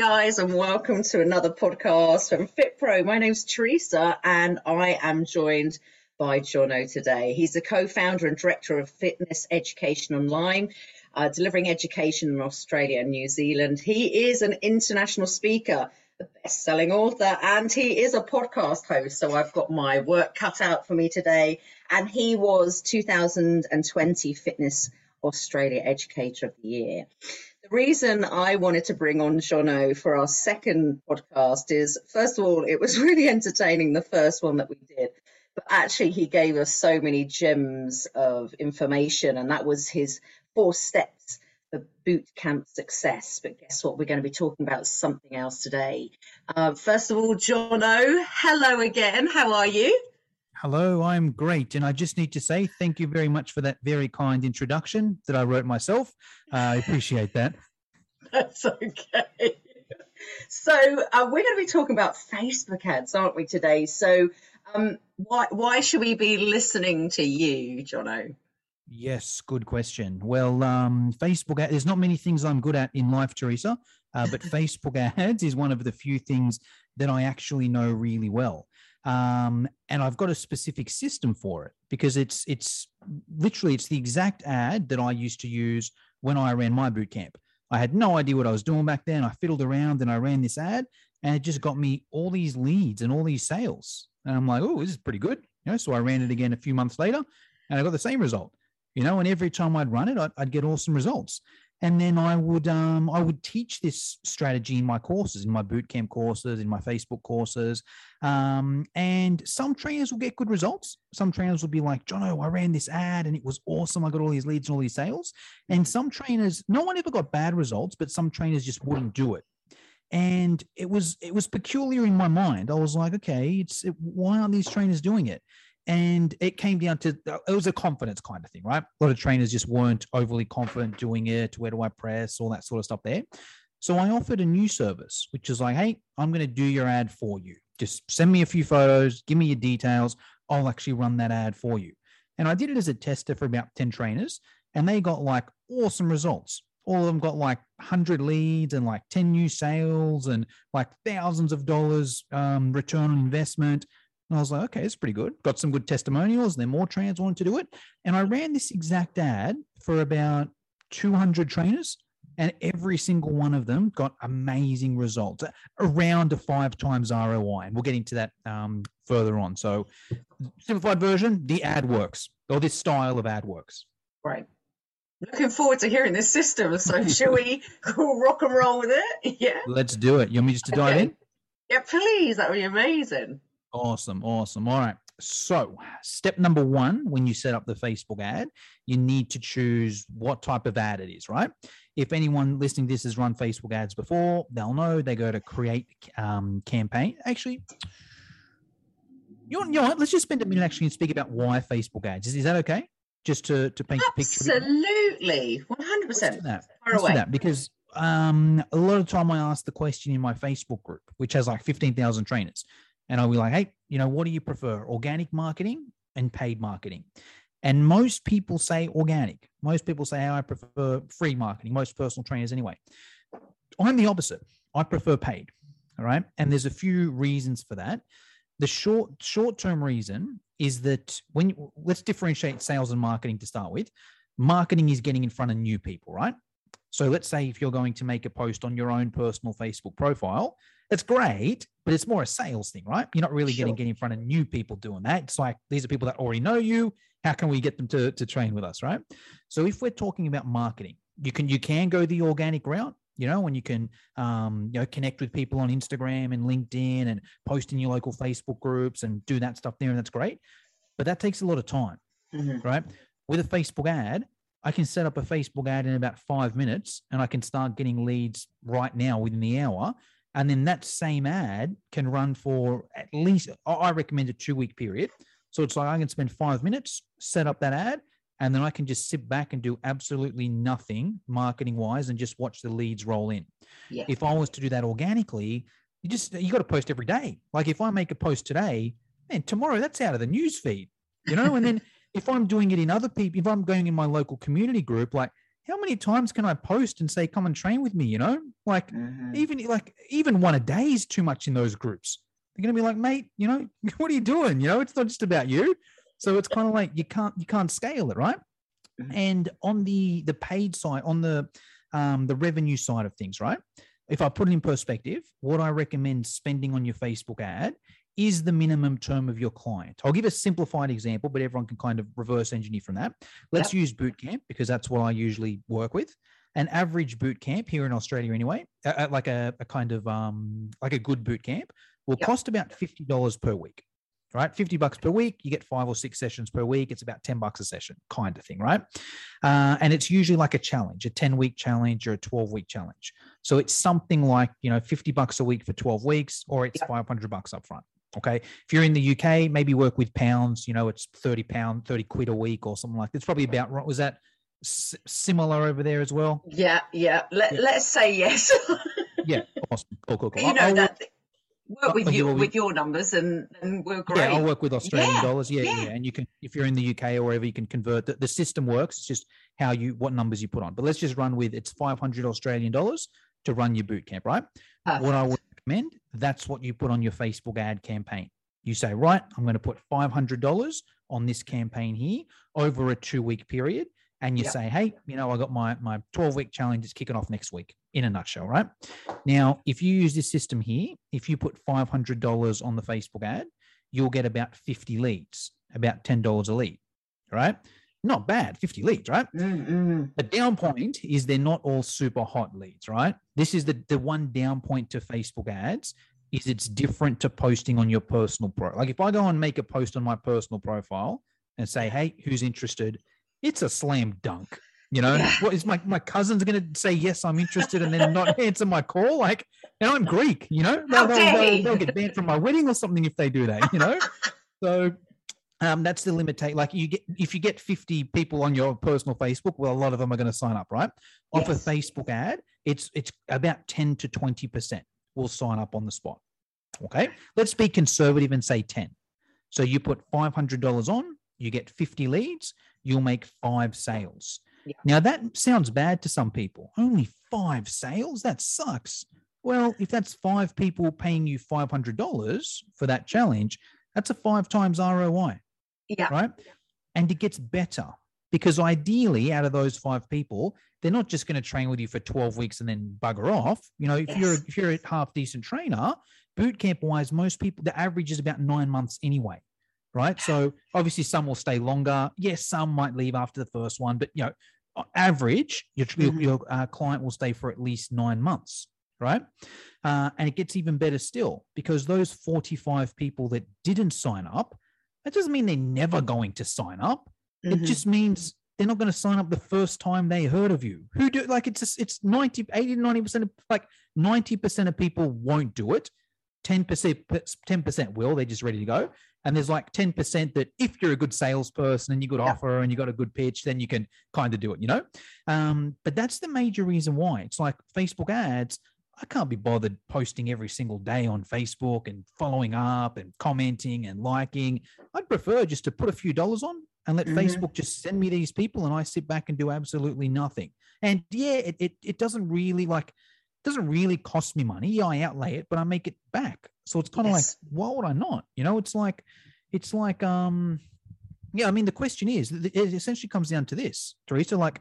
guys, and welcome to another podcast from FitPro. My name's Teresa, and I am joined by Jono today. He's the co founder and director of Fitness Education Online, uh, delivering education in Australia and New Zealand. He is an international speaker, a best selling author, and he is a podcast host. So I've got my work cut out for me today. And he was 2020 Fitness Australia Educator of the Year reason I wanted to bring on Jono for our second podcast is, first of all, it was really entertaining, the first one that we did. But actually, he gave us so many gems of information, and that was his four steps for boot camp success. But guess what? We're going to be talking about something else today. Uh, first of all, Jono, hello again. How are you? Hello, I'm great. And I just need to say thank you very much for that very kind introduction that I wrote myself. Uh, I appreciate that. That's okay. So uh, we're going to be talking about Facebook ads, aren't we, today? So um, why, why should we be listening to you, Jono? Yes, good question. Well, um, Facebook ads, there's not many things I'm good at in life, Teresa, uh, but Facebook ads is one of the few things that I actually know really well um, and I've got a specific system for it because it's it's literally it's the exact ad that I used to use when I ran my boot camp. I had no idea what I was doing back then. I fiddled around and I ran this ad, and it just got me all these leads and all these sales. And I'm like, oh, this is pretty good. You know, so I ran it again a few months later, and I got the same result. You know, and every time I'd run it, I'd, I'd get awesome results and then I would um, I would teach this strategy in my courses, in my bootcamp courses, in my Facebook courses. Um, and some trainers will get good results. Some trainers will be like, Jono, I ran this ad and it was awesome. I got all these leads and all these sales. And some trainers, no one ever got bad results, but some trainers just wouldn't do it. And it was it was peculiar in my mind. I was like, okay, it's it, why aren't these trainers doing it? And it came down to it was a confidence kind of thing, right? A lot of trainers just weren't overly confident doing it. Where do I press? All that sort of stuff there. So I offered a new service, which is like, hey, I'm going to do your ad for you. Just send me a few photos, give me your details. I'll actually run that ad for you. And I did it as a tester for about 10 trainers, and they got like awesome results. All of them got like 100 leads and like 10 new sales and like thousands of dollars um, return on investment. And I was like, okay, it's pretty good. Got some good testimonials. And then more trainers wanted to do it. And I ran this exact ad for about 200 trainers. And every single one of them got amazing results, around a five times ROI. And we'll get into that um, further on. So, simplified version the ad works, or this style of ad works. Right. Looking forward to hearing this system. So, shall we rock and roll with it? Yeah. Let's do it. You want me just to dive okay. in? Yeah, please. That would be amazing. Awesome. Awesome. All right. So, step number one when you set up the Facebook ad, you need to choose what type of ad it is, right? If anyone listening to this has run Facebook ads before, they'll know they go to create um, campaign. Actually, you know, what? Let's just spend a minute actually and speak about why Facebook ads. Is, is that okay? Just to, to paint the picture. Absolutely. 100%. That. Far away. that because um, a lot of time I ask the question in my Facebook group, which has like 15,000 trainers and I'll be like, hey, you know, what do you prefer, organic marketing and paid marketing? And most people say organic. Most people say, I prefer free marketing. Most personal trainers, anyway. I'm the opposite. I prefer paid. All right. And there's a few reasons for that. The short short term reason is that when let's differentiate sales and marketing to start with. Marketing is getting in front of new people, right? So let's say if you're going to make a post on your own personal Facebook profile, it's great, but it's more a sales thing, right? You're not really sure. getting get in front of new people doing that. It's like these are people that already know you. How can we get them to, to train with us, right? So if we're talking about marketing, you can you can go the organic route, you know, and you can um, you know connect with people on Instagram and LinkedIn and post in your local Facebook groups and do that stuff there, and that's great. But that takes a lot of time, mm-hmm. right? With a Facebook ad, I can set up a Facebook ad in about five minutes and I can start getting leads right now within the hour And then that same ad can run for at least, I- recommend a two week period. So it's like I can spend five minutes, set up that ad, and then I can just sit back and do absolutely nothing marketing wise and just watch the leads roll in. Yeah. If I was to do that organically, you just you got to post every day. Like if I make a post today, man, tomorrow that's out of the news feed, you know. and then if I'm doing it in other people, if I'm going in my local community group, like how many times can I post and say, "Come and train with me"? You know, like Mhm. even like even one a day is too much in those groups. They're gonna be like, mate, you know, what are you doing? You know, it's not just about you. So it's kind of like you can't you can't scale it, right? Mhm. And on the the paid side, on the um, the revenue side of things, right? If I put it in perspective, what I recommend spending on your Facebook ad is the minimum term of your client. I'll give a simplified example, but everyone can kind of reverse engineer from that. Let's use bootcamp because that's what I usually work with. An average boot camp here in Australia, anyway, like a, a kind of um, like a good boot camp, will Yep. cost about fifty dollars per week. Right, fifty bucks per week. You get five or six sessions per week. It's about ten bucks a session, kind of thing, right? Uh, and it's usually like a challenge, a ten week challenge or a twelve week challenge. So it's something like you know fifty bucks a week for twelve weeks, or it's Yep. five hundred bucks up front. Okay. If you're in the UK, maybe work with pounds. You know, it's thirty pound, thirty quid a week, or something like. It's probably about right. Was that s- similar over there as well? Yeah, yeah. Let, Yeah. Let's say yes. Yeah. Awesome. Cool. Cool. Cool. you know I'll that work oh, with Oh, you well, with your numbers and and we're great. Yeah, I'll work with Australian Yeah, dollars. Yeah, yeah, yeah. And you can, if you're in the UK or wherever, you can convert. The, the system works. It's just how you, what numbers you put on. But let's just run with it's 500 Australian dollars to run your boot camp, right? What I would recommend, that's what you put on your Facebook ad campaign. You say, right, I'm going to put $500 on this campaign here over a two week period. And you Yeah. say, hey, you know, I got my, my 12 week challenge is kicking off next week in a nutshell, right? Now, if you use this system here, if you put $500 on the Facebook ad, you'll get about 50 leads, about $10 a lead, right? Not bad, 50 leads, right? Mm, mm. The down point is they're not all super hot leads, right? This is the, the one down point to Facebook ads is it's different to posting on your personal pro. Like if I go and make a post on my personal profile and say, hey, who's interested? It's a slam dunk. You know, Yeah. what is my my cousin's gonna say yes, I'm interested, and then not answer my call? Like, and I'm Greek, you know, they'll, they'll, they'll, they'll get banned from my wedding or something if they do that, you know. So um, that's the limitate. Like you get if you get 50 people on your personal Facebook, well, a lot of them are going to sign up, right? Off a Facebook ad, it's it's about 10 to 20 percent will sign up on the spot. Okay, let's be conservative and say 10. So you put $500 on, you get 50 leads, you'll make five sales. Yeah. Now that sounds bad to some people. Only five sales? That sucks. Well, if that's five people paying you $500 for that challenge, that's a five times ROI Yeah. right? And it gets better because ideally, out of those five people, they're not just going to train with you for 12 weeks and then bugger off. You know, if you're if you're a half decent trainer, boot camp wise, most people the average is about nine months anyway, right? So obviously, some will stay longer. Yes, some might leave after the first one, but you know, average, your your, Mhm. your uh, client will stay for at least nine months, right? Uh, and it gets even better still because those 45 people that didn't sign up, that doesn't mean they're never going to sign up. It Mhm. just means they're not going to sign up the first time they heard of you. Who do like it's just, it's 90, 80 90% of like 90% of people won't do it. 10% 10% will, they're just ready to go. And there's like 10% that if you're a good salesperson and you got Yeah. offer and you got a good pitch, then you can kind of do it, you know? Um, but that's the major reason why. It's like Facebook ads. I can't be bothered posting every single day on Facebook and following up and commenting and liking. I'd prefer just to put a few dollars on and let Mhm. Facebook just send me these people and I sit back and do absolutely nothing. And yeah, it, it, it doesn't really like, doesn't really cost me money. Yeah, I outlay it, but I make it back. So it's kind of Yes. like, why would I not? You know, it's like, it's like, um, yeah, I mean, the question is, it essentially comes down to this, Teresa, like,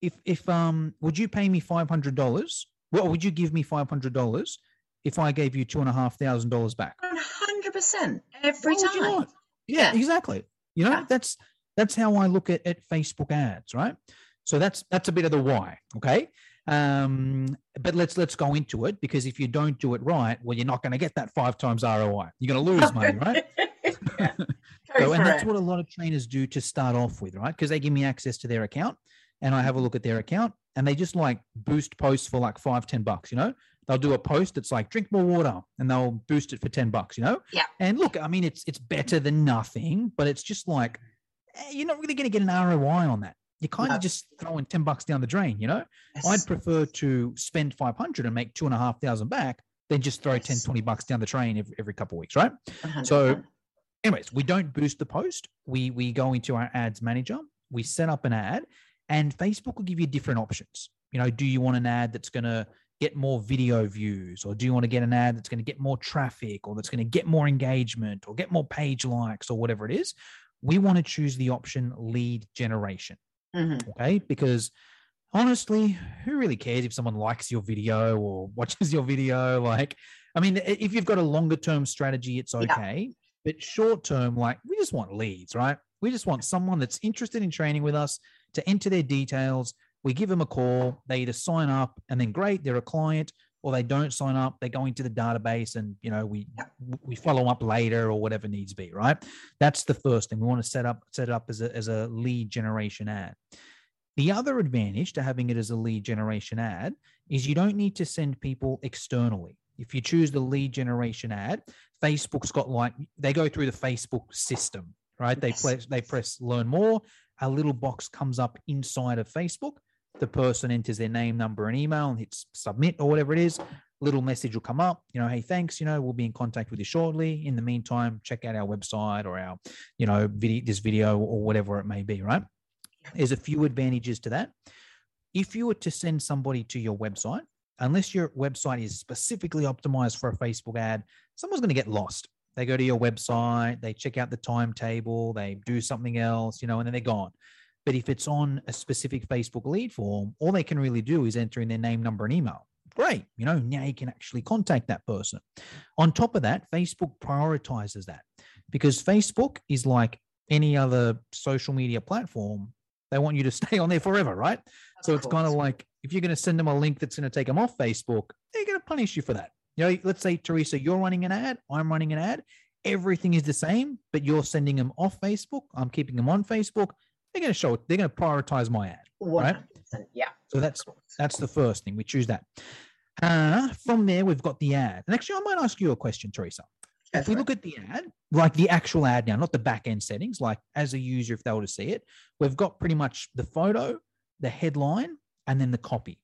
if, if, um, would you pay me $500? Well, would you give me $500 if I gave you two and a half thousand dollars back? 100% every Why time. Yeah, Yeah. exactly. You know, Yeah. that's that's how I look at, at Facebook ads, right? So that's that's a bit of the why. Okay. Um, but let's let's go into it because if you don't do it right, well, you're not going to get that five times ROI. You're going to lose money, right? yeah. So, and that's it. what a lot of trainers do to start off with, right? Because they give me access to their account and I have a look at their account and they just like boost posts for like five, ten bucks, you know? they'll do a post that's like drink more water and they'll boost it for 10 bucks, you know? Yeah. And look, I mean, it's it's better than nothing, but it's just like eh, you're not really going to get an ROI on that. You're kind No. of just throwing 10 bucks down the drain, you know? Yes. I'd prefer to spend 500 and make two and a half thousand back than just throw 10, 20 bucks down the drain every, every couple of weeks, right? 100%. So- anyways, we don't boost the post. We we go into our ads manager, we set up an ad, and Facebook will give you different options. You know, do you want an ad that's going to get more video views, or do you want to get an ad that's going to get more traffic, or that's going to get more engagement, or get more page likes, or whatever it is? We want to choose the option lead generation. Mhm. Okay, because honestly, who really cares if someone likes your video or watches your video? Like, I mean, if you've got a longer term strategy, it's Yeah. okay. But short term, like, we just want leads, right? We just want someone that's interested in training with us to enter their details. We give them a call. They either sign up and then great, they're a client, or they don't sign up. They go into the database and you know we we follow up later or whatever needs be, right? That's the first thing. We want to set up set it up as a as a lead generation ad. The other advantage to having it as a lead generation ad is you don't need to send people externally. If you choose the lead generation ad, Facebook's got like they go through the Facebook system, right? They Yes. press they press learn more. A little box comes up inside of Facebook. The person enters their name, number, and email and hits submit or whatever it is. Little message will come up, you know, hey, thanks, you know, we'll be in contact with you shortly. In the meantime, check out our website or our, you know, video, this video or whatever it may be, right? There's a few advantages to that. If you were to send somebody to your website, unless your website is specifically optimized for a Facebook ad, someone's going to get lost. They go to your website, they check out the timetable, they do something else, you know, and then they're gone. But if it's on a specific Facebook lead form, all they can really do is enter in their name, number, and email. Great. You know, now you can actually contact that person. On top of that, Facebook prioritizes that because Facebook is like any other social media platform. They want you to stay on there forever, right? So it's kind of like if you're going to send them a link that's going to take them off Facebook, they're going to punish you for that. You know, let's say Teresa, you're running an ad, I'm running an ad, everything is the same, but you're sending them off Facebook. I'm keeping them on Facebook. They're going to show. They're going to prioritize my ad. 100%. Yeah. So that's that's the first thing. We choose that. Uh, from there, we've got the ad. And actually, I might ask you a question, Teresa. Go If we it. look at the ad, like the actual ad now, not the back end settings, like as a user, if they were to see it, we've got pretty much the photo, the headline, and then the copy.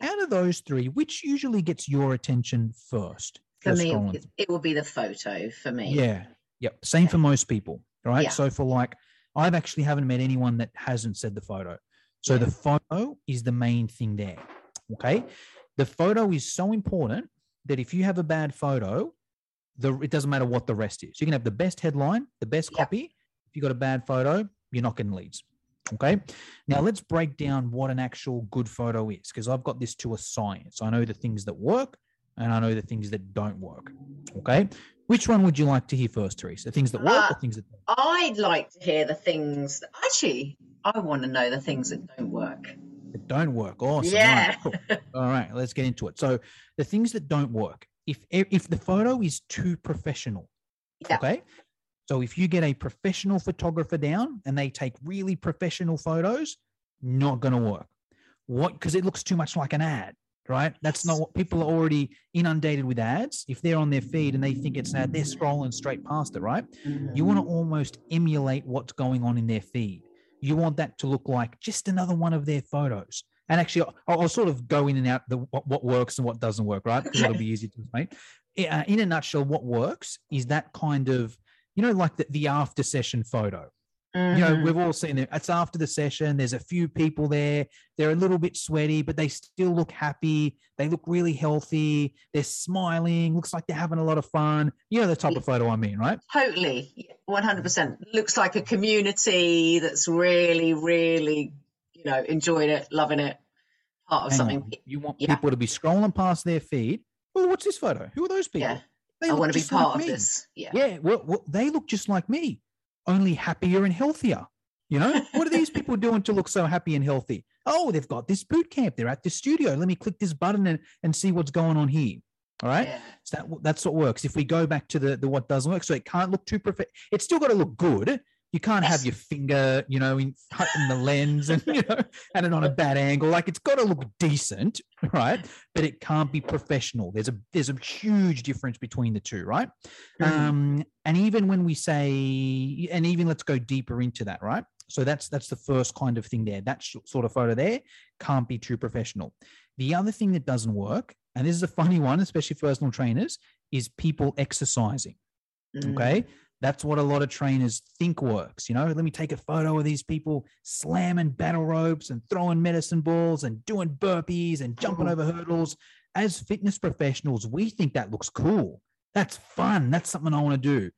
Out of those three, which usually gets your attention first? for me, it, it will be the photo for me. yeah. Yep. Same for most people. Right. Yeah. So for like, I've actually haven't met anyone that hasn't said the photo. So Yeah. the photo is the main thing there. Okay. The photo is so important that if you have a bad photo, the it doesn't matter what the rest is. You can have the best headline, the best Yeah. copy. If you got a bad photo, you're not getting leads. Okay. Now let's break down what an actual good photo is because I've got this to a science. I know the things that work and I know the things that don't work. Okay. Which one would you like to hear first, Teresa? The things that work Uh, or things that don't? I'd like to hear the things. Actually, I want to know the things that don't work. that don't work? Awesome. Yeah. All right, cool. All right, let's get into it. So the things that don't work. If if the photo is too professional, Yeah. okay. So if you get a professional photographer down and they take really professional photos, not going to work. What? Because it looks too much like an ad, right? That's not what people are already inundated with ads. If they're on their feed and they think it's an ad, they're scrolling straight past it, right? You want to almost emulate what's going on in their feed. You want that to look like just another one of their photos. And actually, I'll, I'll sort of go in and out the what, what works and what doesn't work, right? Because it'll be easy to explain. Uh, in a nutshell, what works is that kind of, you know, like the, the after session photo. You know, Mhm. we've all seen it. It's after the session. There's a few people there. They're a little bit sweaty, but they still look happy. They look really healthy. They're smiling. Looks like they're having a lot of fun. You know the type of photo I mean, right? Totally, one hundred percent. Looks like a community that's really, really, you know, enjoying it, loving it, part of Hang something. on. You want Yeah. people to be scrolling past their feed. Well, what's this photo? Who are those people? Yeah, They I want to be just like part of me. this. Yeah, Yeah, well, well, they look just like me, only happier and healthier. You know, what are these people doing to look so happy and healthy? Oh, they've got this boot camp. They're at the studio. Let me click this button and, and see what's going on here. All right. yeah. So that, that's what works. If we go back to the, the what doesn't work, so it can't look too perfect. It's still got to look good, You can't have your finger, you know, in, in the lens and you know, and it on a bad angle. Like it's got to look decent, right? But it can't be professional. There's a there's a huge difference between the two, right? Mhm. Um, and even when we say, and even let's go deeper into that, right? So that's that's the first kind of thing there. That sort of photo there can't be too professional. The other thing that doesn't work, and this is a funny one, especially for personal trainers, is people exercising. Mm. Okay. That's what a lot of trainers think works. You know, let me take a photo of these people slamming battle ropes and throwing medicine balls and doing burpees and jumping over hurdles. As fitness professionals, we think that looks cool. That's fun. That's something I want to do.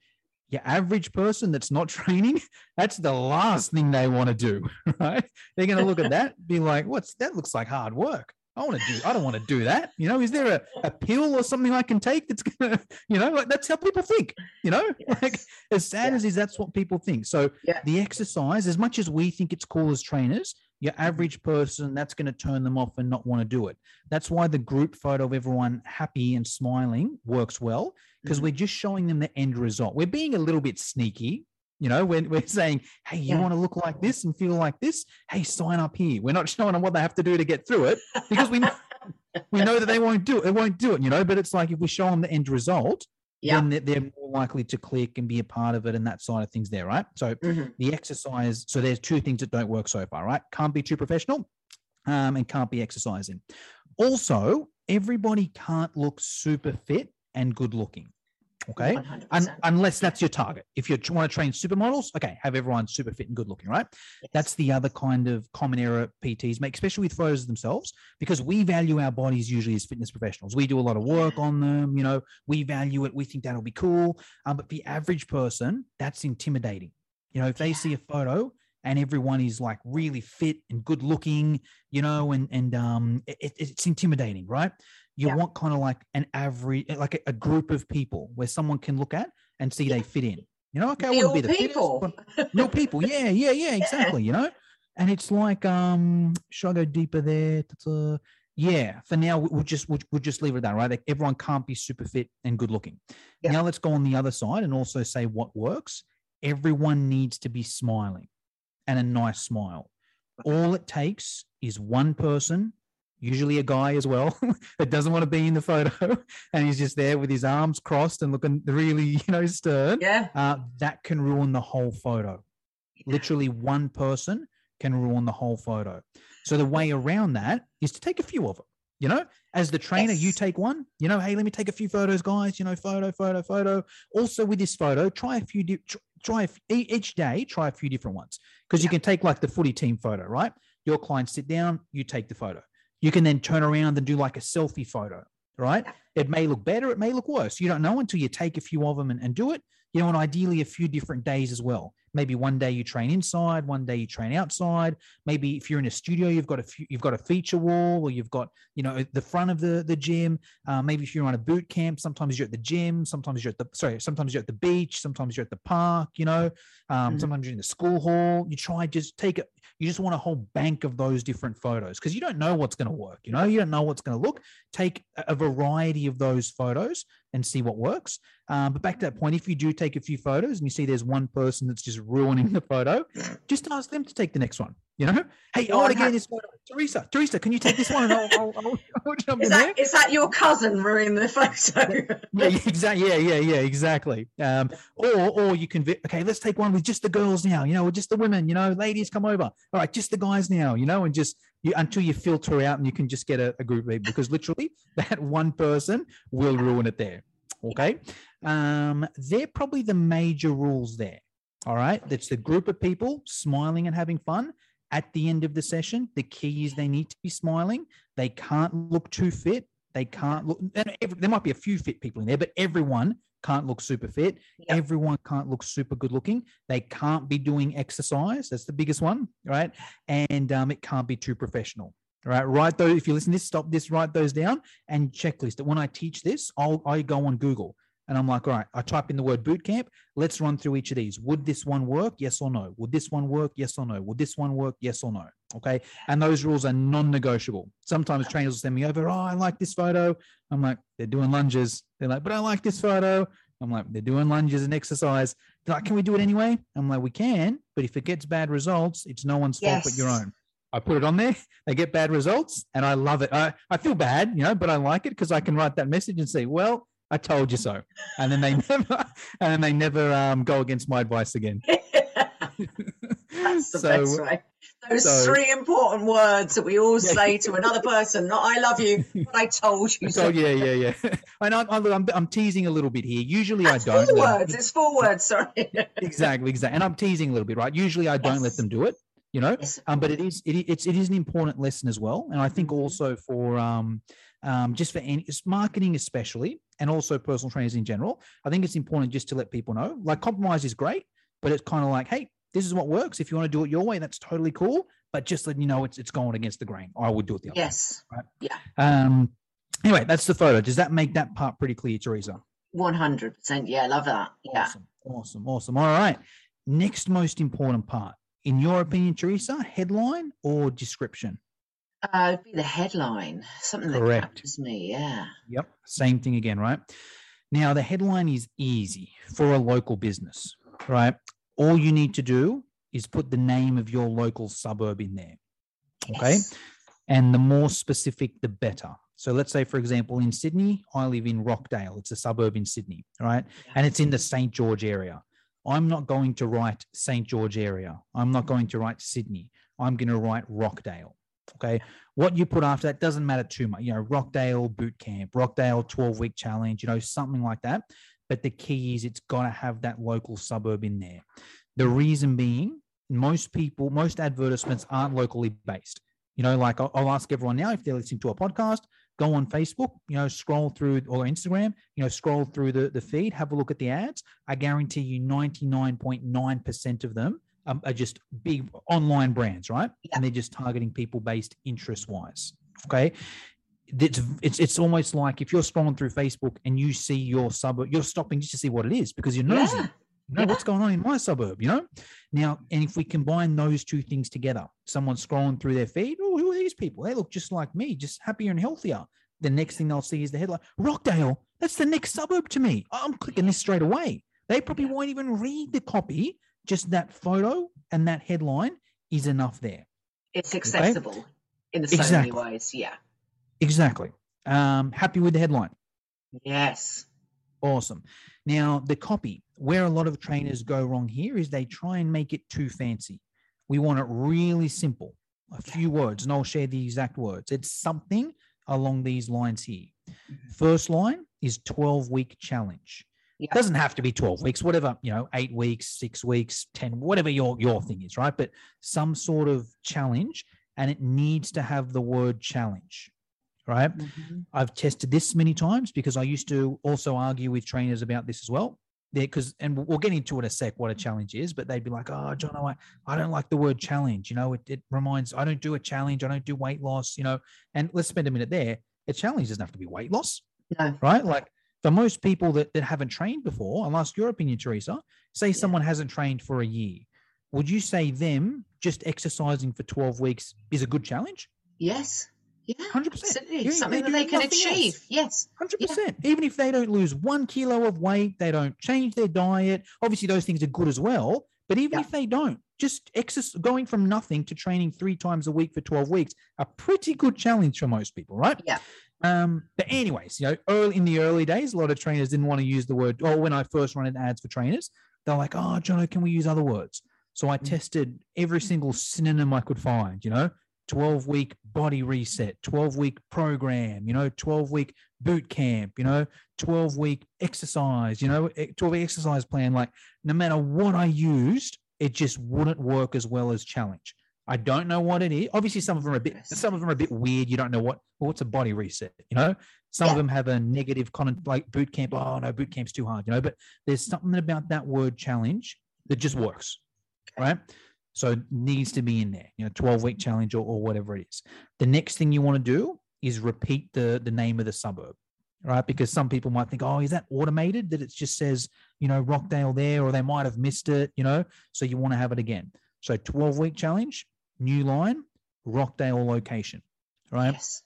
Your average person that's not training, that's the last thing they want to do, right? They're going to look at that, be like, what's that looks like hard work. I want to do, I don't want to do that. You know, is there a, a pill or something I can take that's going to, you know, like that's how people think, you know, like as sad Yeah. as is, that's what people think. So Yeah. the exercise, as much as we think it's cool as trainers, your average person, that's going to turn them off and not want to do it. That's why the group photo of everyone happy and smiling works well because Mhm. we're just showing them the end result. We're being a little bit sneaky. You know, when we're saying, hey, you Yeah. want to look like this and feel like this? Hey, sign up here. We're not showing them what they have to do to get through it because we we know that they won't do it. They won't do it, you know. But it's like if we show them the end result, Yeah. then they're, more likely to click and be a part of it and that side of things there, right? So Mhm. the exercise. So there's two things that don't work so far, right? Can't be too professional, um, and can't be exercising. Also, everybody can't look super fit and good looking. Okay. 100%. Un- unless that's your target. If you want to train supermodels, okay, have everyone super fit and good looking, right? Yes. That's the other kind of common error PTs make, especially with photos themselves, because we value our bodies usually as fitness professionals. We do a lot of work on them, you know, we value it, we think that'll be cool. Um, but the average person, that's intimidating. You know, if they Yeah. see a photo and everyone is like really fit and good looking, you know, and and um, it- it's intimidating, right? You Yeah. want kind of like an average, like a, a group of people where someone can look at and see they fit in. You know, okay, I Real wouldn't be the people. but real people. Yeah, yeah, yeah, exactly. You know, and it's like, um, should I go deeper there? Ta-ta. Yeah, for now we- we'll just we'll, we'll just leave it at that, right? Like everyone can't be super fit and good looking. Yeah. Now let's go on the other side and also say what works. Everyone needs to be smiling and a nice smile. All it takes is one person, usually a guy as well, that doesn't want to be in the photo, and he's just there with his arms crossed and looking really, you know, stern. Yeah. Uh, that can ruin the whole photo. Literally, one person can ruin the whole photo. So the way around that is to take a few of them. You know, as the trainer, you take one. You know, hey, let me take a few photos, guys. You know, photo, photo, photo. Also, with this photo, try a few. Di- try a f- each day. Try a few different ones because you can take like the footy team photo, right? Your clients sit down, you take the photo. You can then turn around and do like a selfie photo, right? It may look better, it may look worse. You don't know until you take a few of them and, and do it. You know, and ideally a few different days as well. Maybe one day you train inside, one day you train outside. Maybe if you're in a studio, you've got a few, you've got a feature wall, or you've got you know the front of the the gym. Uh, maybe if you're on a boot camp, sometimes you're at the gym, sometimes you're at the sorry, sometimes you're at the beach, sometimes you're at the park. You know, um, Mhm. sometimes you're in the school hall. You try just take it. You just want a whole bank of those different photos because you don't know what's going to work. You know, you don't know what's going to look. Take a a variety of those photos and see what works. Um, but back to that point, if you do take a few photos and you see there's one person that's just ruining the photo, just ask them to take the next one. You know, hey, I want to get in this photo. Teresa, Teresa, can you take this one? And I'll, I'll, I'll, I'll jump Is in there. that is that your cousin ruining the photo? Yeah, exactly. Yeah, yeah, yeah, exactly. Um, or or you can okay, let's take one with just the girls now, you know, or just the women, you know, ladies come over. All right, just the guys now, you know, and just you until you filter out and you can just get a, a group of people because literally that one person will ruin it there. Okay. Um, they're probably the major rules there. All right. That's the group of people smiling and having fun. At the end of the session, the key is they need to be smiling. They can't look too fit. They can't look. and every- There might be a few fit people in there, but everyone can't look super fit. Yeah. Everyone can't look super good looking. They can't be doing exercise. That's the biggest one, right? And um, it can't be too professional. All right, write those. If you listen to this, stop this, write those down and checklist it. When I teach this, I'll I go on Google and I'm like, all right, I type in the word boot camp. Let's run through each of these. Would this one work? Yes or no? Would this one work? Yes or no? Would this one work? Yes or no? Okay. And those rules are non-negotiable. Sometimes trainers will send me over, oh, I like this photo. I'm like, they're doing lunges. They're like, but I like this photo. I'm like, they're doing lunges and exercise. They're like, can we do it anyway? I'm like, we can, but if it gets bad results, it's no one's fault but your own. I put it on there. They get bad results, and I love it. I, I feel bad, you know, but I like it because I can write that message and say, "Well, I told you so," and then they never, and then they never um, go against my advice again. That's the So- best way. Those so- three important words that we all Yeah. say to another person, not I love you, but I told you I so. yeah, yeah, yeah. And I'm, I'm, I'm, I'm teasing a little bit here. Usually That's I don't. four let- words. It's four words, sorry. exactly, exactly. And I'm teasing a little bit, right? Usually I don't let them do it, you know. Yes. Um, but it is it, it's it is an important lesson as well, and I think Mhm. also for um, um, just for any marketing especially, and also personal trainers in general. I think it's important just to let people know. Like compromise is great, but it's kind of like, hey, this is what works. If you want to do it your way, that's totally cool. But just letting you know it's it's going against the grain. I would do it the other way. Yes, Um. Anyway, that's the photo. Does that make that part pretty clear, Teresa? 100%. Yeah, I love that. Yeah. Awesome. Awesome. Awesome. All right. Next most important part. In your opinion, Teresa, headline or description? Uh, it'd be the headline, something that captures me. Yeah. Yep. Same thing again, right? Now, the headline is easy for a local business, right? All you need to do is put the name of your local suburb in there. Okay. Yes. And the more specific, the better. So let's say, for example, in Sydney, I live in Rockdale. It's a suburb in Sydney, right? And it's in the St. George area. I'm not going to write St. George area. I'm not going to write Sydney. I'm going to write Rockdale. Okay. What you put after that doesn't matter too much. You know, Rockdale boot camp, Rockdale 12 week challenge, you know, something like that. But the key is it's got to have that local suburb in there. The reason being, most people, most advertisements aren't locally based. You know, like I'll, ask everyone now if they're listening to a podcast, go on Facebook, you know, scroll through or Instagram, you know, scroll through the, the feed, have a look at the ads. I guarantee you 99.9% of them um, are just big online brands, right? Yeah. And they're just targeting people based interest wise. Okay. It's, it's it's almost like if you're scrolling through Facebook and you see your suburb, you're stopping just to see what it is because you're nosy. Yeah. You know Yeah. what's going on in my suburb, you know? Now, and if we combine those two things together, someone scrolling through their feed, oh, who are these people? They look just like me, just happier and healthier. The next thing they'll see is the headline Rockdale, that's the next suburb to me. I'm clicking this straight away. They probably won't even read the copy, just that photo and that headline is enough there. It's accessible in so Exactly. many ways. Yeah. Exactly. Um, happy with the headline. Yes. Awesome. Now, the copy, where a lot of trainers go wrong here is they try and make it too fancy. We want it really simple, a few words, and I'll share the exact words. It's something along these lines here. First line is 12 week challenge. Yeah. Doesn't have to be 12 weeks, whatever, you know, eight weeks, six weeks, 10, whatever your, your thing is, right? But some sort of challenge, and it needs to have the word challenge, right? Mhm. I've tested this many times because I used to also argue with trainers about this as well. Because, and we'll get into it in a sec what a challenge is, but they'd be like, "Oh, John, I, I don't like the word challenge. You know, it, it reminds I don't do a challenge. I don't do weight loss. You know." And let's spend a minute there. A challenge doesn't have to be weight loss, No. right? Like for most people that, that haven't trained before, I'll ask your opinion, Teresa. Say Yeah. someone hasn't trained for a year, would you say them just exercising for twelve weeks is a good challenge? Yes. Yeah. 100%. Absolutely. Yeah, Something that they can nothing else. achieve. Yes. Hundred Yeah. percent. Even if they don't lose one kilo of weight, they don't change their diet. Obviously, those things are good as well. But even Yeah. if they don't, just exercise, going from nothing to training three times a week for twelve weeks, a pretty good challenge for most people, right? Yeah. Um, but anyways, you know, early in the early days, a lot of trainers didn't want to use the word. Oh, when I first ran ads for trainers, they're like, "Oh, Jono, can we use other words?" So I Mm. tested every single synonym I could find. You know, 12 week body reset, 12 week program, you know, 12 week boot camp, you know, 12 week exercise, you know, 12 week exercise plan. Like, no matter what I used, it just wouldn't work as well as challenge. I don't know what it is. Obviously, some of them are a bit, some of them are a bit weird. You don't know what, well, what's a body reset, you know? Some of them have a negative content like boot camp. Oh, no, boot camp's too hard, you know? But there's something about that word challenge that just works, right? So it needs to be in there, you know, 12 week challenge or, or whatever it is. The next thing you want to do is repeat the, the name of the suburb, right? Because some people might think, oh, is that automated that it just says, you know, Rockdale there, or they might have missed it, you know? So you want to have it again. So 12 week challenge, new line, Rockdale location, right? Yes.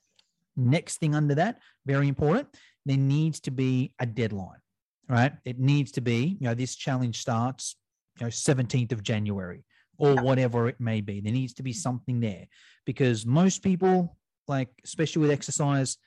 Next thing under that, very important, there needs to be a deadline. right? It needs to be, you know, this challenge starts, you know, 17th of January or whatever it may be. There needs to be something there because most people, like especially with exercise,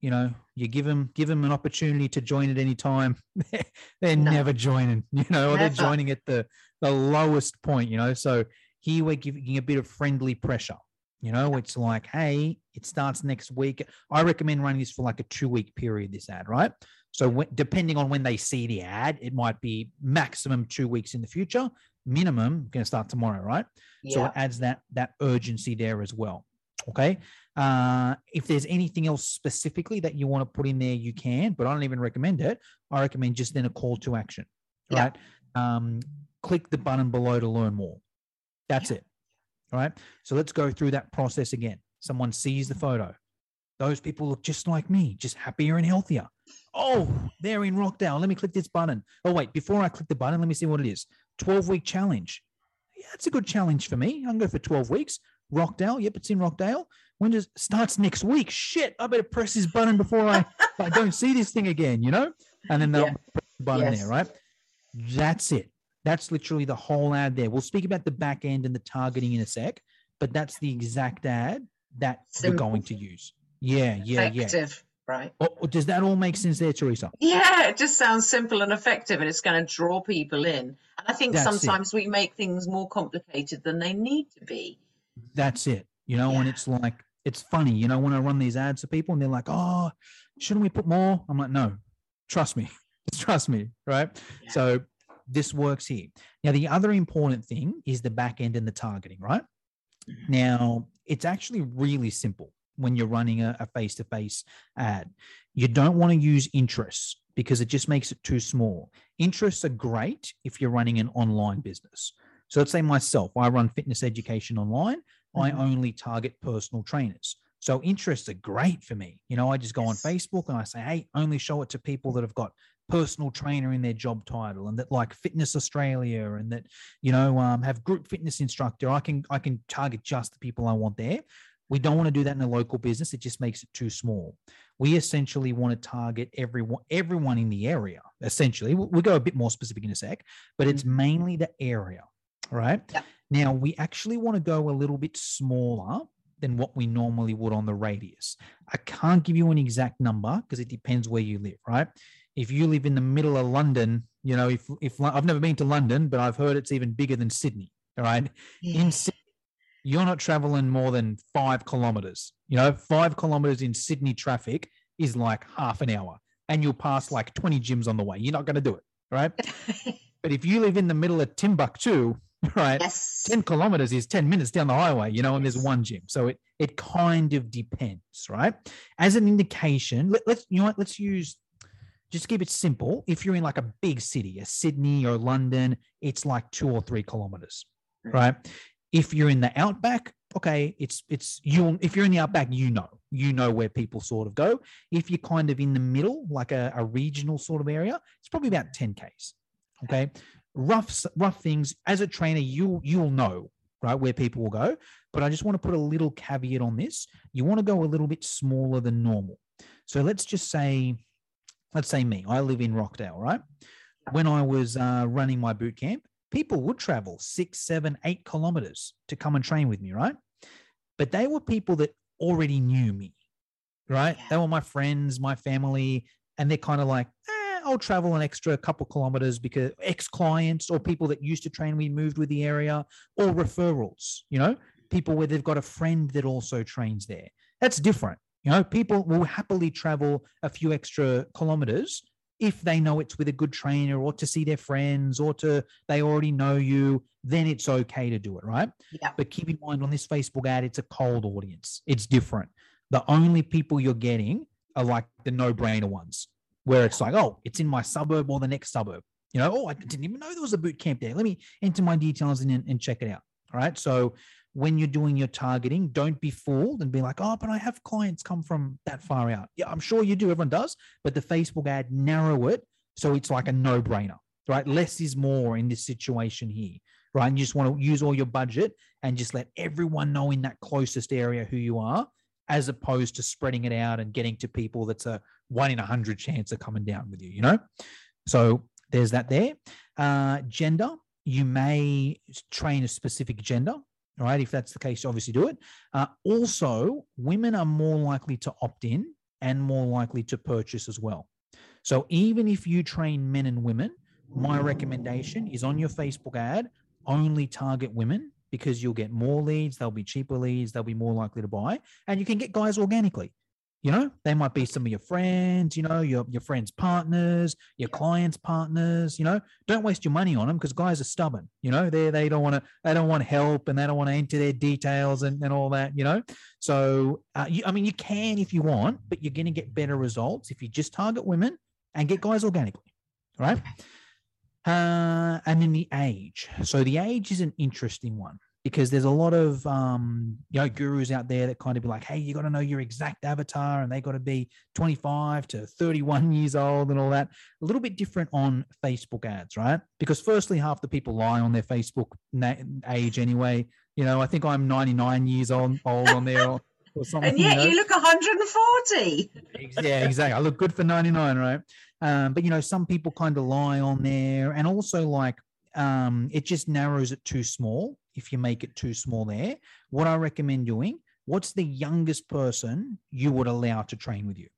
you know, you give them give them an opportunity to join at any time. they're No. never joining, you know, or they're joining at the the lowest point, you know. So here we're giving a bit of friendly pressure. You know, it's like, hey, it starts next week. I recommend running this for like a two week period, this ad, right? So when, depending on when they see the ad, it might be maximum two weeks in the future, minimum going to start tomorrow, right? So it adds that that urgency there as well. Okay. Uh, if there's anything else specifically that you want to put in there, you can, but I don't even recommend it. I recommend just then a call to action. Yeah. Right. Um, click the button below to learn more. That's Yeah. it. All right. So let's go through that process again. Someone sees the photo. Those people look just like me, just happier and healthier. Oh, they're in Rockdale. Let me click this button. Oh, wait, before I click the button, let me see what it is. 12 week challenge. Yeah, it's a good challenge for me. I can go for 12 weeks. Rockdale. Yep, it's in Rockdale. When does starts next week? Shit, I better press this button before I, I don't see this thing again, you know? And then they'll Yeah. press the button Yes. there, right? That's it. That's literally the whole ad there. We'll speak about the back end and the targeting in a sec, but that's the exact ad that Simple. we're going to use. Yeah, yeah, yeah. right? Oh, oh, does that all make sense there, Teresa? Yeah, it just sounds simple and effective, and it's going to draw people in. And I think That's it. sometimes we make things more complicated than they need to be. That's it. You know, and it's like it's funny, you know, when I run these ads for people and they're like, "Oh, shouldn't we put more?" I'm like, "No, trust me, just trust me." Right? Yeah. So this works here. Now, the other important thing is the back end and the targeting, right? Mhm. Now, it's actually really simple when you're running a, a face-to-face ad. You don't want to use interests because it just makes it too small. Interests are great if you're running an online business. So let's say myself, I run fitness education online. I Mhm. only target personal trainers. So interests are great for me. You know, I just go on Facebook and I say, hey, only show it to people that have got personal trainer in their job title and that like fitness australia and that you know um, have group fitness instructor. I can i can target just the people i want there. We don't want to do that in a local business. It just makes it too small. We essentially want to target everyone everyone in the area essentially. We'll, we'll go a bit more specific in a sec but it's mainly the area right? Yeah. now we actually want to go a little bit smaller than what we normally would on the radius. I can't give you an exact number because it depends where you live right if you live in the middle of london you know if if i've never been to london but i've heard it's even bigger than sydney all right in Sydney, you're not traveling more than five kilometers. You know, five kilometers in Sydney traffic is like half an hour, and you'll pass like 20 gyms on the way. You're not going to do it, right? But if you live in the middle of Timbuktu, right, yes. 10 kilometers is 10 minutes down the highway, you know, and there's one gym. So it it kind of depends, right? As an indication, let, let's you know what, let's use just keep it simple. If you're in like a big city, a Sydney or London, it's like two or three kilometers, Mm. right? If you're in the outback, okay, it's it's you'll if you're in the outback, you know, you know where people sort of go. If you're kind of in the middle, like a, a regional sort of area, it's probably about 10 Ks. Okay. Rough rough things as a trainer, you you'll know right where people will go. But I just want to put a little caveat on this. You want to go a little bit smaller than normal. So let's just say, let's say me, I live in Rockdale, right? When I was uh, running my boot camp, people would travel six, seven, eight kilometers to come and train with me, right? But they were people that already knew me, right? Yeah. They were my friends, my family, and they're kind of like, eh, I'll travel an extra couple kilometers because ex clients or people that used to train we moved with the area or referrals, you know, people where they've got a friend that also trains there. That's different. You know, people will happily travel a few extra kilometers if they know it's with a good trainer or to see their friends or to they already know you, then it's okay to do it, right? Yeah. But keep in mind on this Facebook ad, it's a cold audience. It's different. The only people you're getting are like the no-brainer ones, where it's like, oh, it's in my suburb or the next suburb. You know, oh, I didn't even know there was a boot camp there. Let me enter my details and, and check it out. All right. So when you're doing your targeting, don't be fooled and be like, oh, but I have clients come from that far out. Yeah, I'm sure you do. Everyone does. But the Facebook ad, narrow it so it's like a no brainer, right? Less is more in this situation here, right? And you just want to use all your budget and just let everyone know in that closest area who you are, as opposed to spreading it out and getting to people that's a one in a hundred chance of coming down with you, you know? So there's that there. Uh, gender, you may train a specific gender, right? If that's the case, obviously do it. Uh, also, women are more likely to opt in and more likely to purchase as well. So even if you train men and women, my recommendation is on your Facebook ad, only target women because you'll get more leads, they'll be cheaper leads, they'll be more likely to buy, and you can get guys organically. You know, they might be some of your friends, you know, your, your friends' partners, your clients' partners, you know. Don't waste your money on them because guys are stubborn, you know, they they don't want to they don't want help and they don't want to enter their details and, and all that, you know. So uh, you, I mean you can if you want, but you're gonna get better results if you just target women and get guys organically, right? Uh, and then the age. So the age is an interesting one because there's a lot of um, you know gurus out there that kind of be like, hey, you got to know your exact avatar, and they got to be 25 to 31 years old and all that. A little bit different on Facebook ads, right? Because firstly, half the people lie on their Facebook na- age anyway. You know, I think I'm 99 years old, old on there. Or, or something, and yet you, know? you look 140. yeah, exactly. I look good for 99, right? Um, but you know, some people kind of lie on there, and also like um, it just narrows it too small if you make it too small there. What I recommend doing, what's the youngest person you would allow to train with you?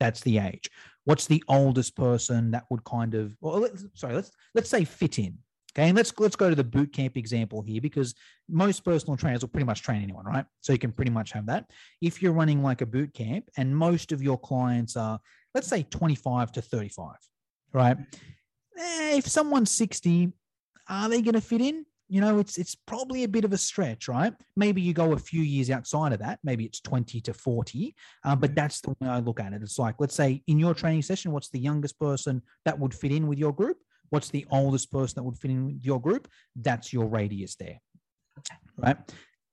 That's the age. What's the oldest person that would kind of well, sorry, let's let's say fit in. Okay, and let's let's go to the boot camp example here because most personal trainers will pretty much train anyone, right? So you can pretty much have that. If you're running like a boot camp and most of your clients are, let's say, 25 to 35, right? Eh, if someone's 60, are they going to fit in? You know, it's it's probably a bit of a stretch, right? Maybe you go a few years outside of that. Maybe it's 20 to 40, uh, but that's the way I look at it. It's like, let's say in your training session, what's the youngest person that would fit in with your group? What's the oldest person that would fit in with your group? That's your radius there, right?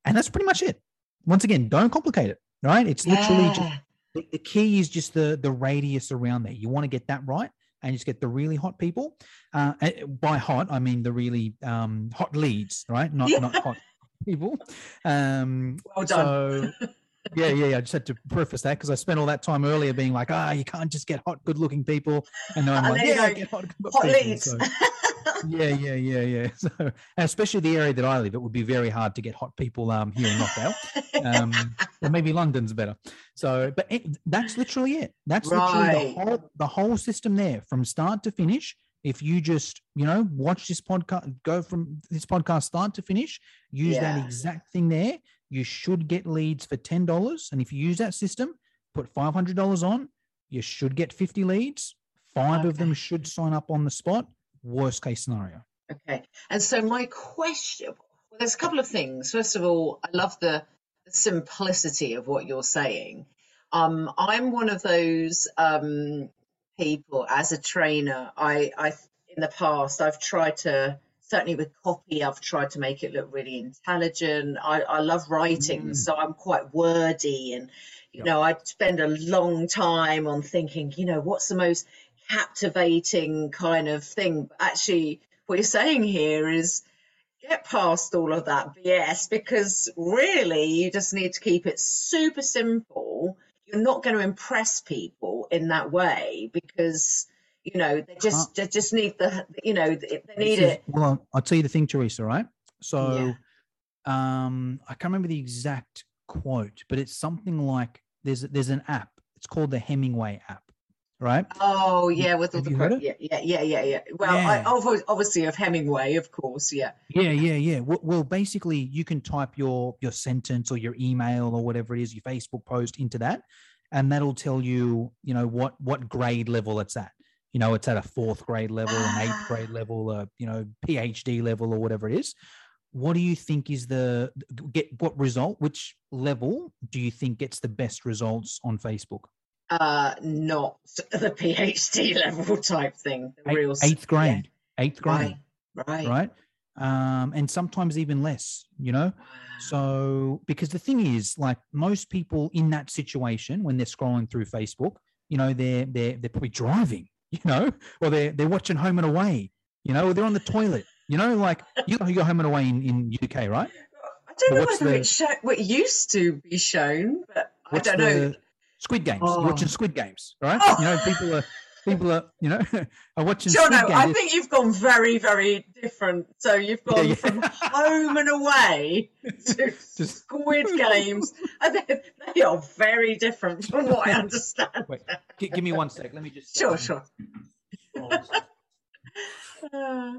And that's pretty much it. Once again, don't complicate it, right? It's literally Yeah. the, the key is just the the radius around there. You want to get that right, and you just get the really hot people. Uh, by hot, I mean the really um, hot leads, right? Not Yeah. not hot people. Um, Well done. so yeah, yeah, yeah. I just had to preface that because I spent all that time earlier being like, ah, you can't just get hot, good-looking people, and now I'm And like, yeah, go, get hot, good Hot people. leads. So, yeah, yeah, yeah, yeah. So, and especially the area that I live, it would be very hard to get hot people um, here in Knockout. Um, or maybe London's better. So, but it, that's literally it. That's literally the whole the whole system there from start to finish. If you just you know watch this podcast, go from this podcast start to finish, use that exact thing there. You should get leads for ten dollars, and if you use that system, put five hundred dollars on, you should get fifty leads. Five of them should sign up on the spot. Worst case scenario. Okay. And so my question, well, there's a couple of things. First of all, I love the, the simplicity of what you're saying. Um, I'm one of those um, people as a trainer. I, I, in the past, I've tried to certainly with copy, I've tried to make it look really intelligent. I, I love writing, Mm. so I'm quite wordy, and you Yep. know, I spend a long time on thinking, you know, what's the most captivating kind of thing. But actually, what you're saying here is get past all of that BS because really you just need to keep it super simple. You're not going to impress people in that way because you know they just they just need the you know they need is- it. Well, I'll tell you the thing, Teresa, right? So um I can't remember the exact quote, but it's something like there's there's an app. It's called the Hemingway app, right? Oh yeah, with all Have the quote- yeah yeah yeah yeah yeah. Well, Yeah. obvi- obviously of Hemingway, of course, yeah. Yeah, yeah, yeah. Well, well, basically, you can type your your sentence or your email or whatever it is, your Facebook post into that, and that'll tell you, you know, what what grade level it's at. You know, it's at a fourth grade level, an eighth Ah. grade level, a you know, PhD level or whatever it is. What do you think is the get what result? Which level do you think gets the best results on Facebook? Uh, not the PhD level type thing. The Eight- real eighth yeah, grade, eighth grade, Right, right, right? Um, and sometimes even less. You know, Wow. So, because the thing is, like most people in that situation, when they're scrolling through Facebook, you know, they're they're they're probably driving, you know, or they're they're watching Home and Away, you know, or they're on the toilet, you know, like you you got Home and Away in, in UK, right? I don't know whether the- it's show, what used to be shown, but I don't know. Squid Games? You're Oh. watching Squid Games, right? You know, people are people are, you know, are watching. Squid Game. I think you've gone very, very different. So you've gone yeah. from home and away to Just- Squid Games. and think they are very different from what I understand. Wait, gi- give me one sec. Let me just. Sure, um, sure. Uh,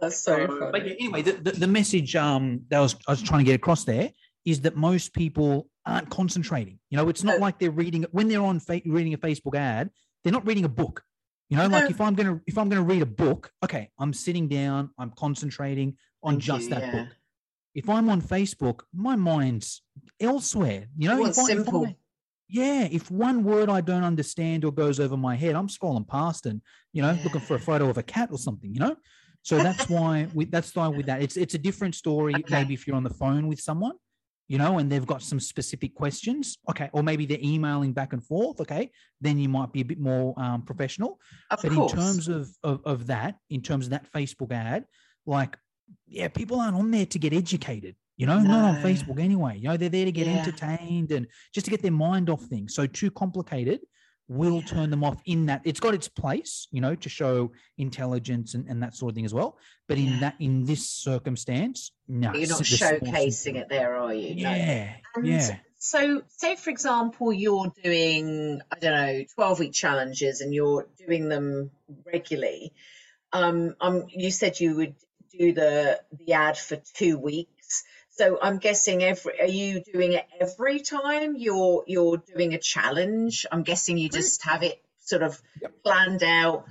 that's so So, but yeah, anyway, the, the, the message um, that I was, I was trying to get across there is that most people aren't concentrating. You know, it's not like they're reading when they're on fa- reading a Facebook ad. They're not reading a book. You know, like if I'm gonna if I'm gonna read a book, okay, I'm sitting down, I'm concentrating on Thank just you, that yeah. book. If I'm on Facebook, my mind's elsewhere. You know, if want I- if simple. I- yeah, if one word I don't understand or goes over my head, I'm scrolling past and you know looking for a photo of a cat or something. You know, so that's why we, that's why with that it's it's a different story. Okay. Maybe if you're on the phone with someone, you know, and they've got some specific questions, okay, or maybe they're emailing back and forth, okay, then you might be a bit more um, professional. Of But course. in terms of, of of that, in terms of that Facebook ad, like, yeah, people aren't on there to get educated. You know, not on Facebook anyway. You know, they're there to get Yeah. entertained and just to get their mind off things. So too complicated will Yeah. turn them off in that it's got its place, you know, to show intelligence and, and that sort of thing as well. But in Yeah. that in this circumstance, no. You're not the showcasing it there, are you? Yeah. And yeah. So, say for example, you're doing, I don't know, 12 week challenges and you're doing them regularly. Um, um, you said you would do the the ad for two weeks. So I'm guessing every are you doing it every time you're you're doing a challenge? I'm guessing you just have it sort of Yep. planned out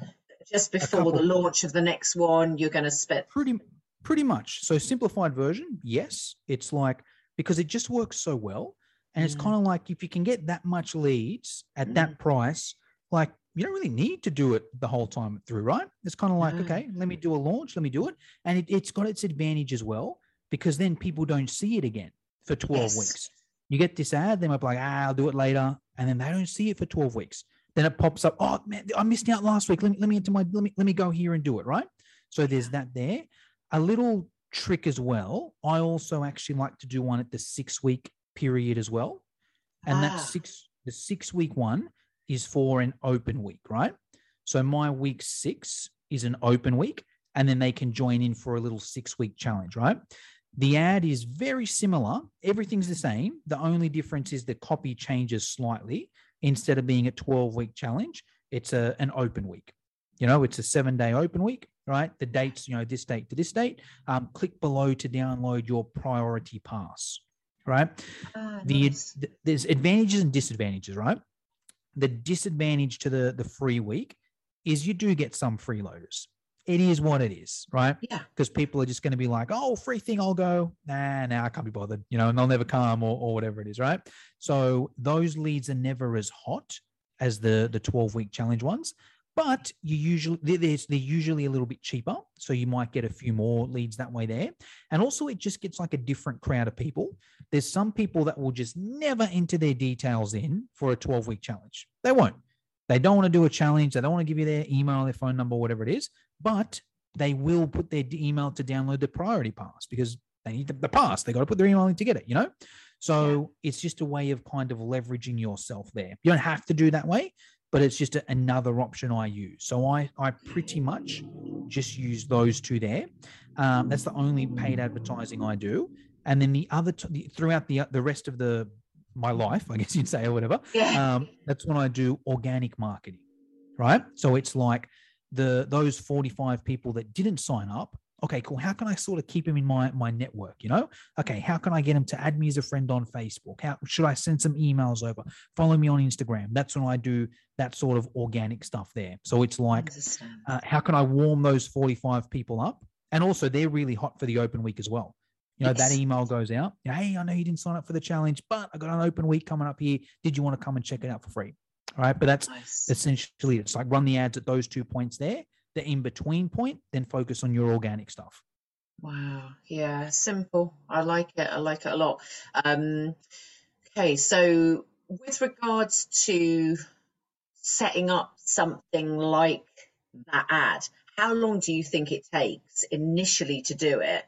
just before the launch of the next one. You're going to spend pretty pretty much so simplified version yes it's like because it just works so well and it's Mm. kind of like if you can get that much leads at that price like you don't really need to do it the whole time through right it's kind of like okay let me do a launch let me do it and it, it's got its advantage as well because then people don't see it again for 12 Yes. weeks you get this ad they might be like ah, i'll do it later and then they don't see it for 12 weeks then it pops up oh man i missed out last week let me let me into my let me let me go here and do it right so there's that there a little trick as well. I also actually like to do one at the six week period as well. And Ah. that six, the six week one is for an open week, right? So my week six is an open week, and then they can join in for a little six week challenge, right? The ad is very similar. Everything's the same. The only difference is the copy changes slightly. Instead of being a 12 week challenge, it's a, an open week. You know, it's a seven day open week, right? The dates, you know, this date to this date. Um, click below to download your priority pass, right? Ah, the, nice. th- there's advantages and disadvantages, right? The disadvantage to the the free week is you do get some freeloaders. It is what it is, right? Yeah. Because people are just going to be like, "Oh, free thing, I'll go." Nah, nah, I can't be bothered, you know, and they'll never come or or whatever it is, right? So those leads are never as hot as the the 12 week challenge ones, but you usually they're, they're they're usually a little bit cheaper, so you might get a few more leads that way there, and also it just gets like a different crowd of people there's some people that will just never enter their details in for a 12 week challenge. They won't. They don't want to do a challenge. They don't want to give you their email, their phone number, whatever it is, but they will put their email to download the priority pass because they need the, the pass. They got to put their email in to get it, you know? So it's just a way of kind of leveraging yourself there. You don't have to do that way, but it's just a, another option I use. So I, I pretty much just use those two there. Um, that's the only paid advertising I do and then the other t- the, throughout the the rest of the my life i guess you'd say or whatever. Yeah. um, that's when i do organic marketing right? So it's like the those 45 people that didn't sign up okay cool how can i sort of keep them in my my network you know? Okay how can i get them to add me as a friend on facebook? How should i send some emails over? Follow me on instagram. That's when i do that sort of organic stuff there. So it's like uh, how can I warm those 45 people up? And also, they're really hot for the open week as well. You know, that email goes out. Hey, I know you didn't sign up for the challenge, but I got an open week coming up here. Did you want to come and check it out for free? All right. But that's Nice. essentially it's like run the ads at those two points there. The in between point, then focus on your organic stuff. Wow. Yeah, simple. I like it. I like it a lot. Um, okay, so with regards to setting up something like that ad, how long do you think it takes initially to do it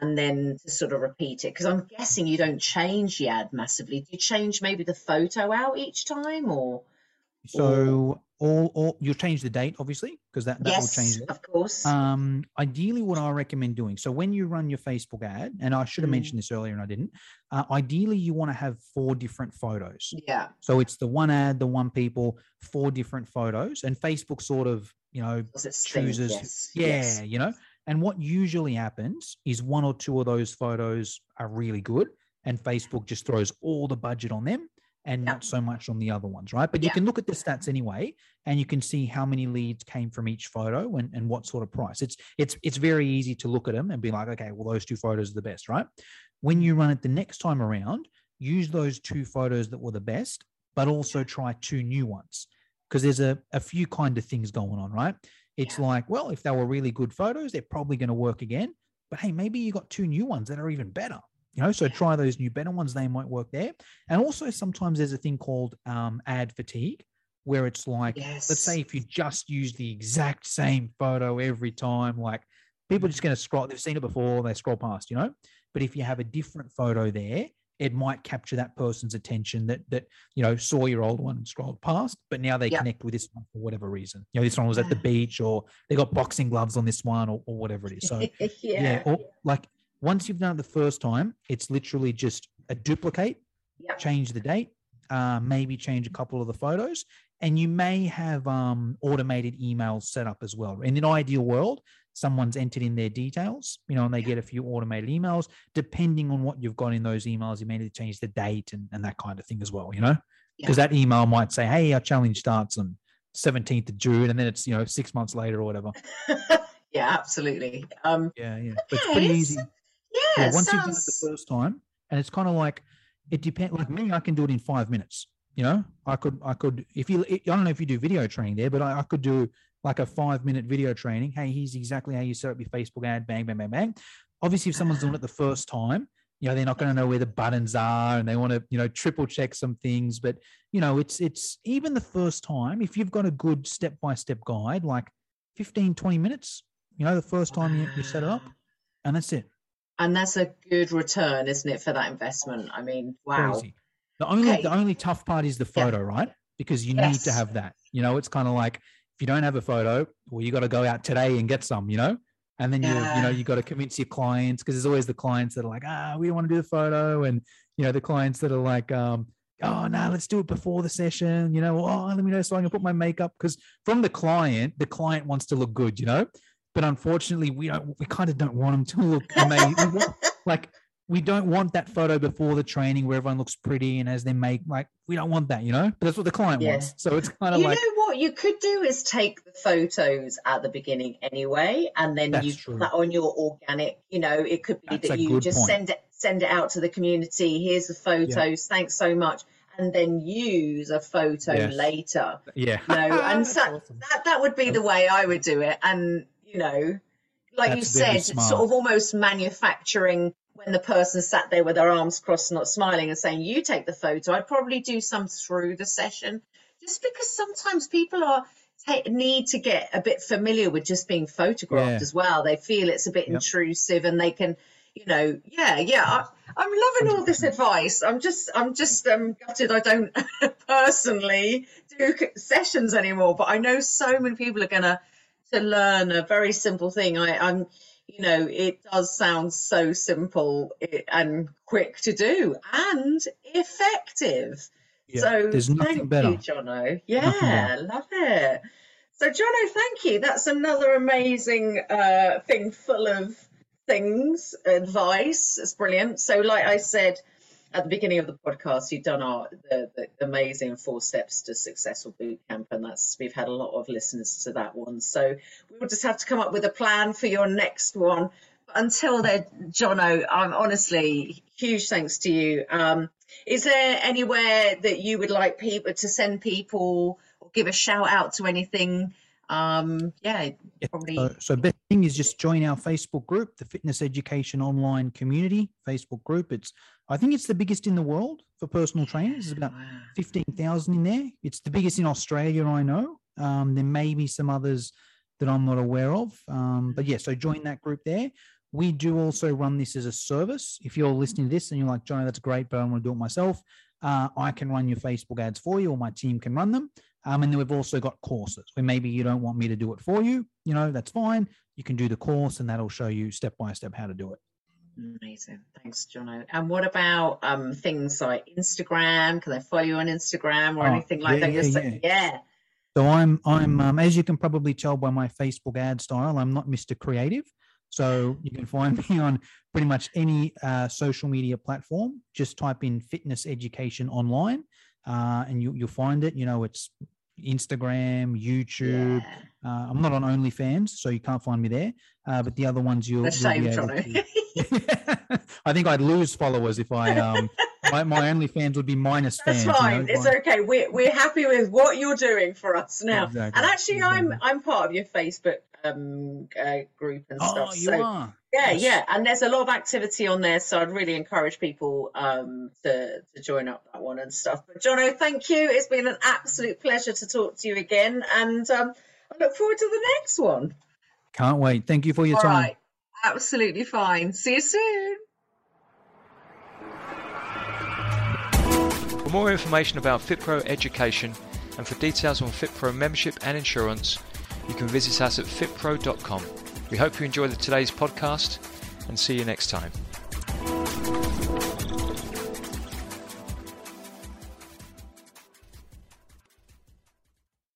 and then to sort of repeat it? Because I'm guessing you don't change the ad massively. Do you change maybe the photo out each time or? So all, all you'll change the date, obviously, because that, that will change it. of course. Um, ideally, what I recommend doing. So when you run your Facebook ad, and I should have Mm. mentioned this earlier and I didn't. Uh, ideally, you want to have four different photos. yeah. So it's the one ad, the one people, four different photos, and Facebook sort of you know Does its thing, chooses. Yes. Yeah, yes. you know. And what usually happens is one or two of those photos are really good, and Facebook just throws all the budget on them and Yeah. not so much on the other ones, right? But you can look at the stats anyway, and you can see how many leads came from each photo and, and what sort of price. It's it's it's very easy to look at them and be like, okay, well those two photos are the best, right? When you run it the next time around, use those two photos that were the best, but also try two new ones because there's a, a few kind of things going on, right? It's Yeah. like, well, if they were really good photos, they're probably going to work again. But hey, maybe you got two new ones that are even better. You know, so try those new better ones; they might work there. And also, sometimes there's a thing called um, ad fatigue, where it's like, Yes. let's say if you just use the exact same photo every time, like people are just going to scroll. They've seen it before, they scroll past, you know. But if you have a different photo there, it might capture that person's attention that that you know saw your old one and scrolled past, but now they Yeah. connect with this one for whatever reason. You know, this one was at the beach, or they got boxing gloves on this one, or, or whatever it is. So yeah. yeah, or like once you've done it the first time, it's literally just a duplicate, Yep. change the date, uh, maybe change a couple of the photos, and you may have um, automated emails set up as well. In an ideal world, someone's entered in their details, you know, and they Yeah. get a few automated emails. Depending on what you've got in those emails, you may need to change the date and, and that kind of thing as well, you know, Yeah. because that email might say, "Hey, our challenge starts on 17th of June," and then it's you know six months later or whatever. yeah, absolutely. Um, Yeah, yeah, but it's pretty easy. yeah, yeah, once you've done it the first time, and it's kind of like it depends. Like me, I can do it in five minutes. You know, I could, I could. If you, I don't know if you do video training there, but I, I could do like a five minute video training. Hey, here's exactly how you set up your Facebook ad. Bang, bang, bang, bang. Obviously, if someone's doing it the first time, you know, they're not going to know where the buttons are, and they want to, you know, triple check some things. But you know, it's it's even the first time. If you've got a good step by step guide, like 15, 20 minutes, you know, the first time you, you set it up, and that's it. And that's a good return, isn't it, for that investment? I mean, wow. crazy. The only Okay. the only tough part is the Yeah. photo, right? Because you need to have that. You know, it's kind of like if you don't have a photo, well, you got to go out today and get some. You know, and then you you know you got to convince your clients because there's always the clients that are like, ah, we don't want to do the photo, and you know the clients that are like, um, oh no, let's do it before the session. You know, oh let me know so I can put my makeup because from the client, the client wants to look good. You know, but unfortunately, we don't. We kind of don't want them to look amazing. Like we don't want that photo before the training where everyone looks pretty and as they make like we don't want that, you know. But that's what the client Yeah. wants. So it's kind of you like You know what you could do is take the photos at the beginning anyway, and then you true. put that on your organic. You know, it could be That's that you just point. send it send it out to the community. Here's the photos. Thanks so much, and then use a photo Yes. later. yeah. No, and so awesome. that that would be the way I would do it. And you know, like That's you said, sort of almost manufacturing when the person sat there with their arms crossed, not smiling, and saying, "You take the photo." I'd probably do some through the session, just because sometimes people are need to get a bit familiar with just being photographed Yeah. as well. They feel it's a bit Yep. intrusive, and they can. You know, yeah, yeah. I, I'm loving all this advice. I'm just, I'm just um, gutted. I don't personally do sessions anymore, but I know so many people are gonna to learn a very simple thing. I, I'm, you know, it does sound so simple and quick to do and effective. Yeah. So There's nothing thank better. you, Jono. Yeah, love it. So Jono, thank you. That's another amazing uh, thing full of things, advice. It's brilliant. So, like I said at the beginning of the podcast, you've done our the, the amazing four steps to successful boot camp, and that's we've had a lot of listeners to that one. So we will just have to come up with a plan for your next one. But until then, Jono, I'm honestly huge thanks to you. Um, is there anywhere that you would like people to send people or give a shout out to anything? Um, yeah, Yeah, probably. So, so best thing is just join our Facebook group, the Fitness Education Online Community Facebook group. It's I think it's the biggest in the world for personal trainers. There's about 15,000 in there. It's the biggest in Australia, I know. Um, there may be some others that I'm not aware of. Um, but yeah, so join that group there. We do also run this as a service. If you're listening to this and you're like, Johnny, that's great, but I want to do it myself, uh, I can run your Facebook ads for you or my team can run them. Um, and then we've also got courses where maybe you don't want me to do it for you. You know, that's fine. You can do the course and that'll show you step by step how to do it. Amazing. Thanks, Jono. And what about um, things like Instagram? Can they follow you on Instagram or Oh, anything like yeah, that? Yeah, saying- yeah. So I'm I'm um, as you can probably tell by my Facebook ad style, I'm not Mr. Creative. So you can find me on pretty much any uh, social media platform. Just type in fitness education online, uh, and you, you'll find it. You know, it's Instagram, YouTube. yeah. Uh, I'm not on OnlyFans, so you can't find me there. Uh, but the other ones you'll. You'll be able to- I think I'd lose followers if I um my, my OnlyFans would be minus That's fans. you fine. know, It's like- okay. We're we're happy with what you're doing for us now. Exactly, And actually, I'm. I'm part of your Facebook um, uh, group and Oh, stuff. you so are. yeah, Yes. yeah. And there's a lot of activity on there, so I'd really encourage people um, to to join up that one and stuff. But Jono, thank you. It's been an absolute pleasure to talk to you again, and um, I look forward to the next one. Can't wait. Thank you for your All time. right, absolutely fine. See you soon. For more information about FitPro education and for details on FitPro membership and insurance, you can visit us at fitpro.com. We hope you enjoyed today's podcast and see you next time.